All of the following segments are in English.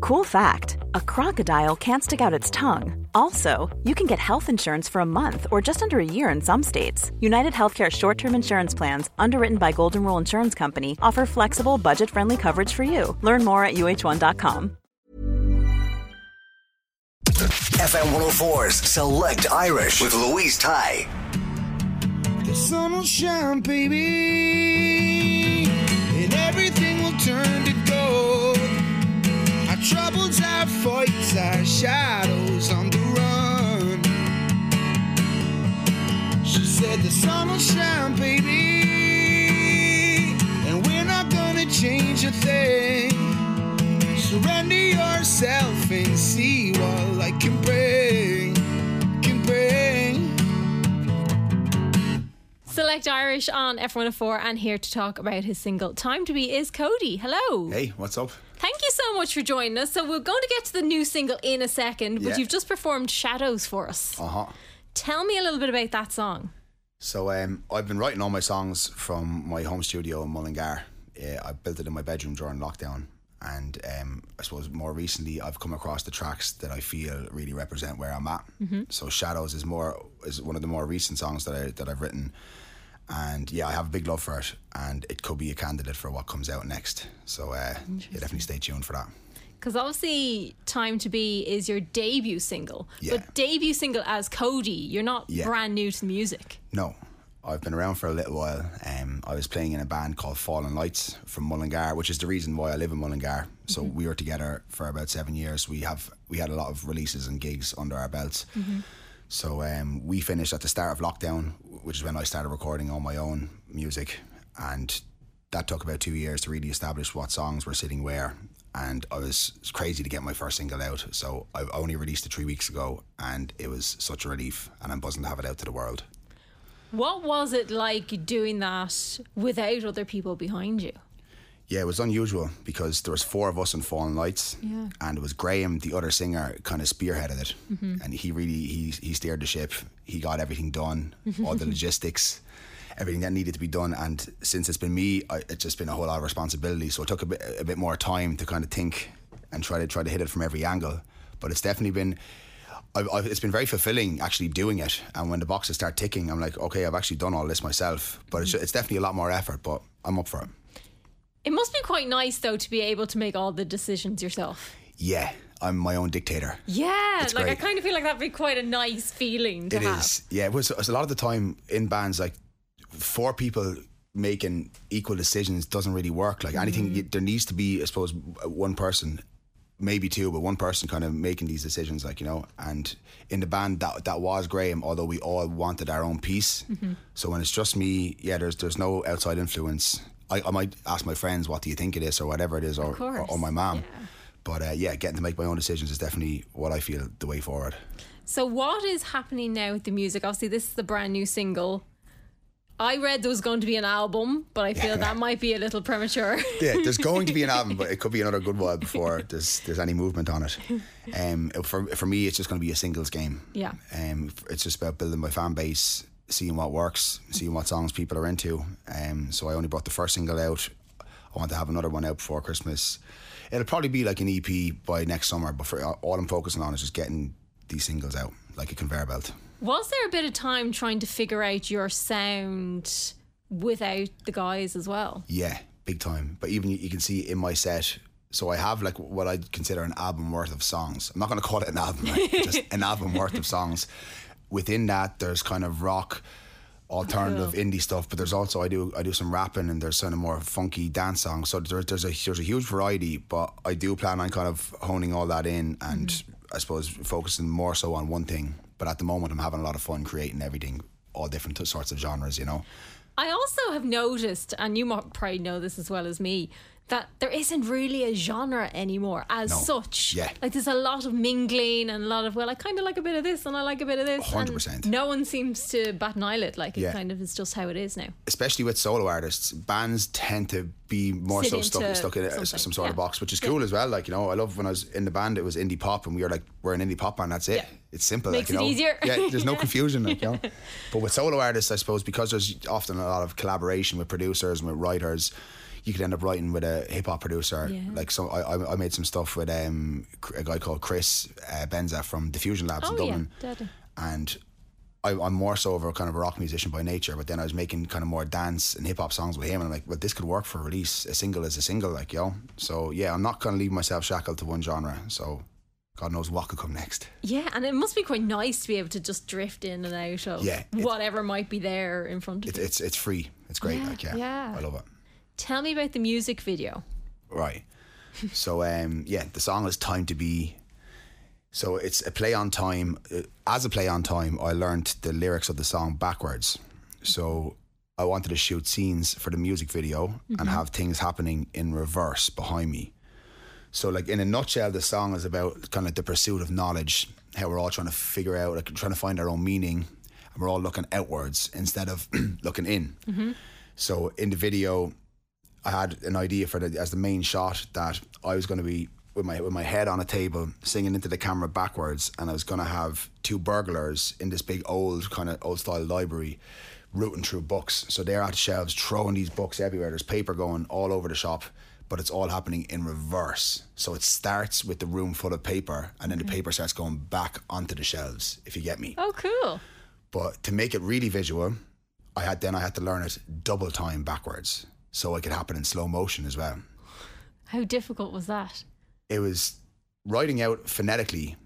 Cool fact a crocodile can't stick out its tongue. Also, you can get health insurance for a month or just under a year in some states. United Healthcare short term insurance plans, underwritten by Golden Rule Insurance Company, offer flexible, budget friendly coverage for you. Learn more at uh1.com. FM 104's Select Irish with Louise Tighe. The sun will shine, baby, and everything will turn to gold. Our troubles, our fights, our shadows on the run. She said, The sun will shine, baby, and we're not gonna change a thing. Surrender yourself and see what light can bring, can bring. Select Irish on F104 and here to talk about his single Time to Be is CODYY. Hello. Hey, what's up? Thank you so much for joining us. So we're going to get to the new single in a second, but Yeah. you've just performed Shadows for us. Uh huh. Tell me a little bit about that song. So um, I've been writing all my songs from my home studio in Mullingar. Uh, I built it in my bedroom during lockdown, and um, I suppose more recently I've come across the tracks that I feel really represent where I'm at. So Shadows is more is one of the more recent songs that I that I've written, and yeah, I have a big love for it, and it could be a candidate for what comes out next. So uh, yeah, definitely stay tuned for that. Because obviously, Time to Be is your debut single. Yeah. But debut single as CODYY, you're not Yeah. brand new to the music. No, I've been around for a little while. Um, I was playing in a band called Fallen Lights from Mullingar, which is the reason why I live in Mullingar. So we were together for about seven years. We have we had a lot of releases and gigs under our belts. So um, we finished at the start of lockdown, which is when I started recording all my own music, and that took about two years to really establish what songs were sitting where. And I was crazy to get my first single out. So I only released it three weeks ago, and it was such a relief. And I'm buzzing to have it out to the world. What was it like doing that without other people behind you? Yeah, it was unusual because there was four of us in Fallen Lights, Yeah. and it was Graham, the other singer, kind of spearheaded it, mm-hmm. and he really he he steered the ship. He got everything done, mm-hmm. all the logistics, everything that needed to be done. And since it's been me, I, it's just been a whole lot of responsibility. So it took a bit a bit more time to kind of think and try to try to hit it from every angle. But it's definitely been. I've, I've, it's been very fulfilling actually doing it, and when the boxes start ticking, I'm like, okay, I've actually done all this myself. But it's, mm-hmm. it's definitely a lot more effort, but I'm up for it. It must be quite nice, though, to be able to make all the decisions yourself. Yeah, I'm my own dictator. Yeah, It's like I kind of feel like that'd be quite a nice feeling to It have. is. Yeah, it was, it was a lot of the time in bands like four people making equal decisions doesn't really work. Like anything, mm. you, there needs to be, I suppose, one person, maybe two, but one person kind of making these decisions. Like you know, and in the band that that was Graham, although we all wanted our own piece. Mm-hmm. So when it's just me, yeah, there's there's no outside influence. I, I might ask my friends, what do you think it is, or whatever it is, or, or, or my mom. yeah. But uh, yeah, getting to make my own decisions is definitely what I feel the way forward. So, what is happening now with the music? Obviously, this is the brand new single. I read there was going to be an album, but I feel that might be a little premature. yeah, there's going to be an album, but it could be another good while before there's there's any movement on it. Um, for for me, it's just going to be a singles game. Yeah. Um, it's just about building my fan base, seeing what works, seeing what songs people are into. Um, so I only brought the first single out. I want to have another one out before Christmas. It'll probably be like an EP by next summer, but for all I'm focusing on is just getting these singles out like a conveyor belt. Was there a bit of time trying to figure out your sound without the guys as well? Yeah, big time. But even you, you can see in my set. So I have like what I would consider an album worth of songs. I'm not going to call it an album, right? just an album worth of songs. Within that, there's kind of rock, alternative Cool. indie stuff. But there's also I do I do some rapping and there's kind of more funky dance songs. So there, there's a there's a huge variety. But I do plan on kind of honing all that in and Mm-hmm. I suppose focusing more so on one thing. But at the moment, I'm having a lot of fun creating everything, all different t- sorts of genres. You know. I also have noticed, and you probably know this as well as me, that there isn't really a genre anymore as No. such. Yeah. Like there's a lot of mingling and a lot of, well, I kind of like a bit of this and I like a bit of this. 100%. No one seems to bat an eyelid. Like it Yeah. kind of is just how it is now. especially with solo artists, bands tend to be more Sit so stuck stuck in something, some sort of box, which is cool as well. Like you know, I love when I was in the band, it was indie pop, and we were like, we're an indie pop band. That's it. Yeah. It's simple. Makes like, you it know? easier. Yeah, there's no confusion. Like, you know? But with solo artists, I suppose because there's often a lot of collaboration with producers and with writers. You could end up writing with a hip hop producer. Yeah. Like so, I, I- I made some stuff with um, a guy called Chris uh, Benza from Diffusion Labs Oh, yeah, Dublin, deadly. and I, I'm more so of a kind of a rock musician by nature, but then I was making kind of more dance and hip hop songs with him, and I'm like, well, this could work for release. A single is a single, like yo. So yeah, I'm not gonna leave myself shackled to one genre. So God knows what could come next. Yeah, and it must be quite nice to be able to just drift in and out of Yeah, whatever might be there in front of It, you. it's it's free. It's great. Yeah, like yeah, yeah. I love it. Tell me about the music video. Right. so um, yeah, the song is "Time to Be." So it's a play on time. Uh, As a play on time, I learned the lyrics of the song backwards. So I wanted to shoot scenes for the music video and have things happening in reverse behind me. So, like in a nutshell, the song is about kind of the pursuit of knowledge, how we're all trying to figure out, like trying to find our own meaning, and we're all looking outwards instead of looking in. So, in the video, I had an idea for the as the main shot that I was going to be with my with my head on a table singing into the camera backwards, and I was going to have two burglars in this big old kind of old style library, rooting through books. So they're at the shelves throwing these books everywhere. There's paper going all over the shop, but it's all happening in reverse. So it starts with the room full of paper, and then the mm-hmm. paper starts going back onto the shelves. If you get me. Oh, cool. But to make it really visual, I had then I had to learn it double time backwards, so it could happen in slow motion as well. How difficult was that? It was writing out phonetically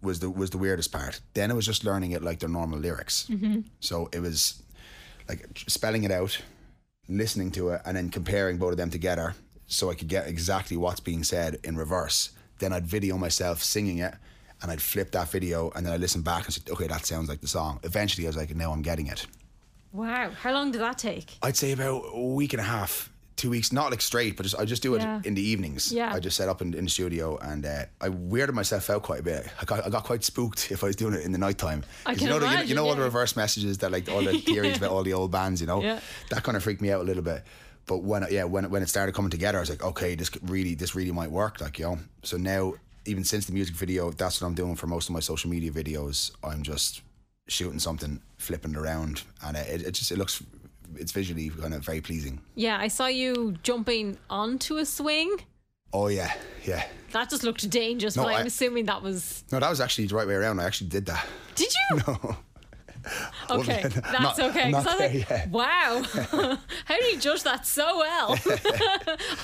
was the was the weirdest part. Then it was just learning it like their normal lyrics. Mm-hmm. So it was like spelling it out, listening to it, and then comparing both of them together, so I could get exactly what's being said in reverse. Then I'd video myself singing it, and I'd flip that video, and then I'd listen back and say, "Okay, that sounds like the song." Eventually, I was like, "Now I'm getting it." Wow. How long did that take? I'd say about a week and a half, two weeks, not like straight, but just I just do it Yeah. in the evenings. Yeah. I just set up in, in the studio and uh, I weirded myself out quite a bit. I got, I got quite spooked if I was doing it in the nighttime. I can you know, the- you know, imagine, you know all the reverse messages that like all the theories about all the old bands, you know, Yeah. that kind of freaked me out a little bit. But when yeah, when it- when it started coming together, I was like, okay, this really this really might work, like you know. So now, even since the music video, that's what I'm doing for most of my social media videos. I'm just shooting something, flipping around, and it, it just it looks it's visually kind of very pleasing. Yeah, I saw you jumping onto a swing. Oh yeah, yeah. That just looked dangerous, No, but I'm I- assuming that was. No, that was actually the right way around. I actually did that. Did you? Okay, Well, that's not- okay. not there like, yet. Wow, how do you judge that so well?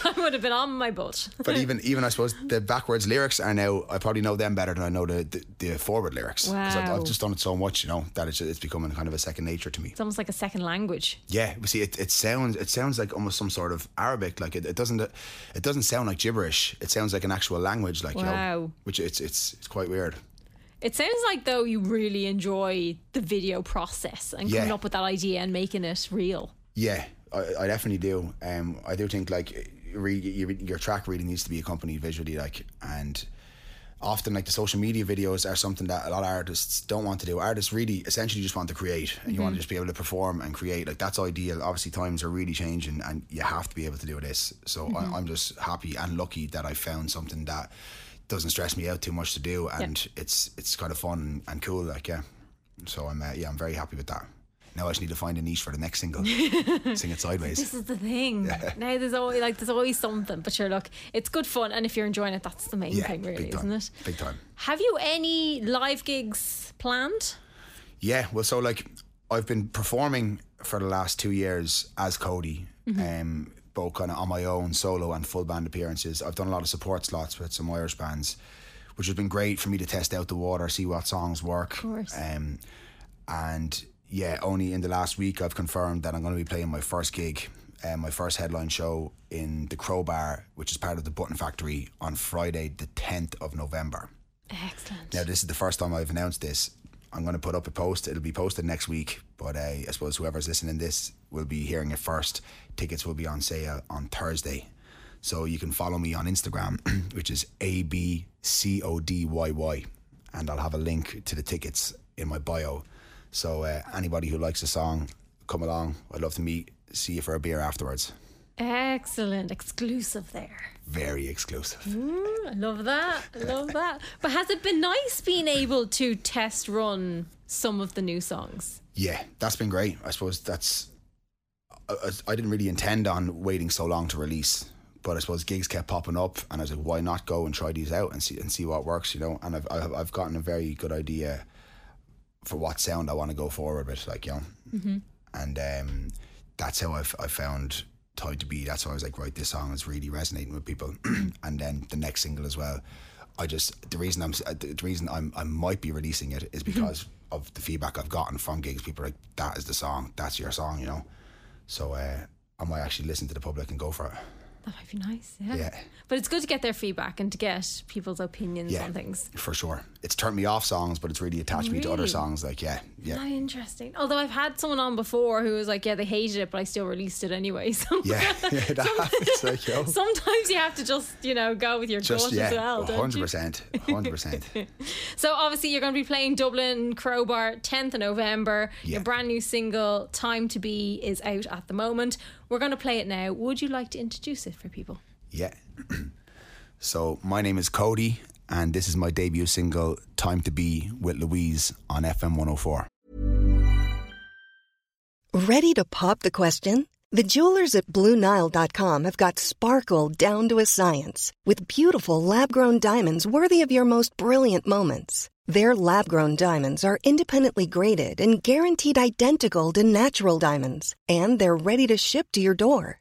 I would have been on my butt. But even even I suppose the backwards lyrics are now I probably know them better than I know the the, the forward lyrics. 'Cause I've, I've just done it so much, you know, that it's it's becoming kind of a second nature to me. It's almost like a second language. Yeah, but see, it, it sounds it sounds like almost some sort of Arabic. Like it, it doesn't it doesn't sound like gibberish. It sounds like an actual language. Like you know, Wow. which it's it's it's quite weird. It sounds like though you really enjoy the video process and coming up with that idea and making it real. Yeah, I, I definitely do. Um, I do think like re, your, your track really needs to be accompanied visually, like, and often like the social media videos are something that a lot of artists don't want to do. Artists really essentially just want to create, and you want to just be able to perform and create. Like that's ideal. Obviously, times are really changing, and you have to be able to do this. So I, I'm just happy and lucky that I found something that doesn't stress me out too much to do, and it's it's kind of fun and cool. Like yeah, so I'm uh, yeah I'm very happy with that. Now I just need to find a niche for the next single. Sing it sideways. This is the thing. Now there's always like there's always something, but sure, look, it's good fun, and if you're enjoying it, that's the main Yeah, thing, really, isn't it? Big time. Have you any live gigs planned? Yeah, well, so like I've been performing for the last two years as CODYY, um, both kind of on my own solo and full band appearances. I've done a lot of support slots with some Irish bands, which has been great for me to test out the water, see what songs work. course. Um, and yeah, only in the last week I've confirmed that I'm going to be playing my first gig, uh, my first headline show in the Crowbar, which is part of the Button Factory, on Friday, the 10th of November. Excellent. Now, this is the first time I've announced this. I'm going to put up a post. It'll be posted next week, but uh, I suppose whoever's listening this will be hearing it first. Tickets will be on sale on Thursday. So you can follow me on Instagram, which is A B C O D Y Y, and I'll have a link to the tickets in my bio. So uh, anybody who likes the song, come along. I'd love to meet, see you for a beer afterwards. Excellent. Exclusive there. Very exclusive. I love that. I love that. But has it been nice being able to test run some of the new songs? Yeah, that's been great. I suppose that's. I, I- didn't really intend on waiting so long to release, but I suppose gigs kept popping up, and I was like, why not go and try these out and see and see what works, you know? And I've I've, I've gotten a very good idea for what sound I want to go forward with, like you know, and um, that's how I've I found Time to Be. That's why I was like, right, this song is really resonating with people, and then the next single as well. I just the reason I'm the reason I'm I might be releasing it is because of the feedback I've gotten from gigs. People are like, that is the song, that's your song, you know. So uh, I might actually listen to the public and go for it. That might be nice. Yeah. Yeah. But it's good to get their feedback and to get people's opinions Yeah, on things. for sure. It's turned me off songs, but it's really attached me to other songs. Like yeah, yeah, How interesting. Although I've had someone on before who was like, yeah, they hated it, but I still released it anyway. So yeah. yeah that. Like yo, sometimes you have to just, you know, go with your just gut yeah, as well. don't hundred you? percent, hundred percent. So obviously you're going to be playing Dublin Crowbar 10th of November. Your brand new single Time to Be is out at the moment. We're going to play it now. Would you like to introduce it for people? Yeah. so my name is CODYY, and this is my debut single, "Time to Be" with Louise on FM 104. Ready to pop the question? The jewelers at BlueNile.com have got sparkle down to a science with beautiful lab grown diamonds worthy of your most brilliant moments. Their lab grown diamonds are independently graded and guaranteed identical to natural diamonds, and they're ready to ship to your door.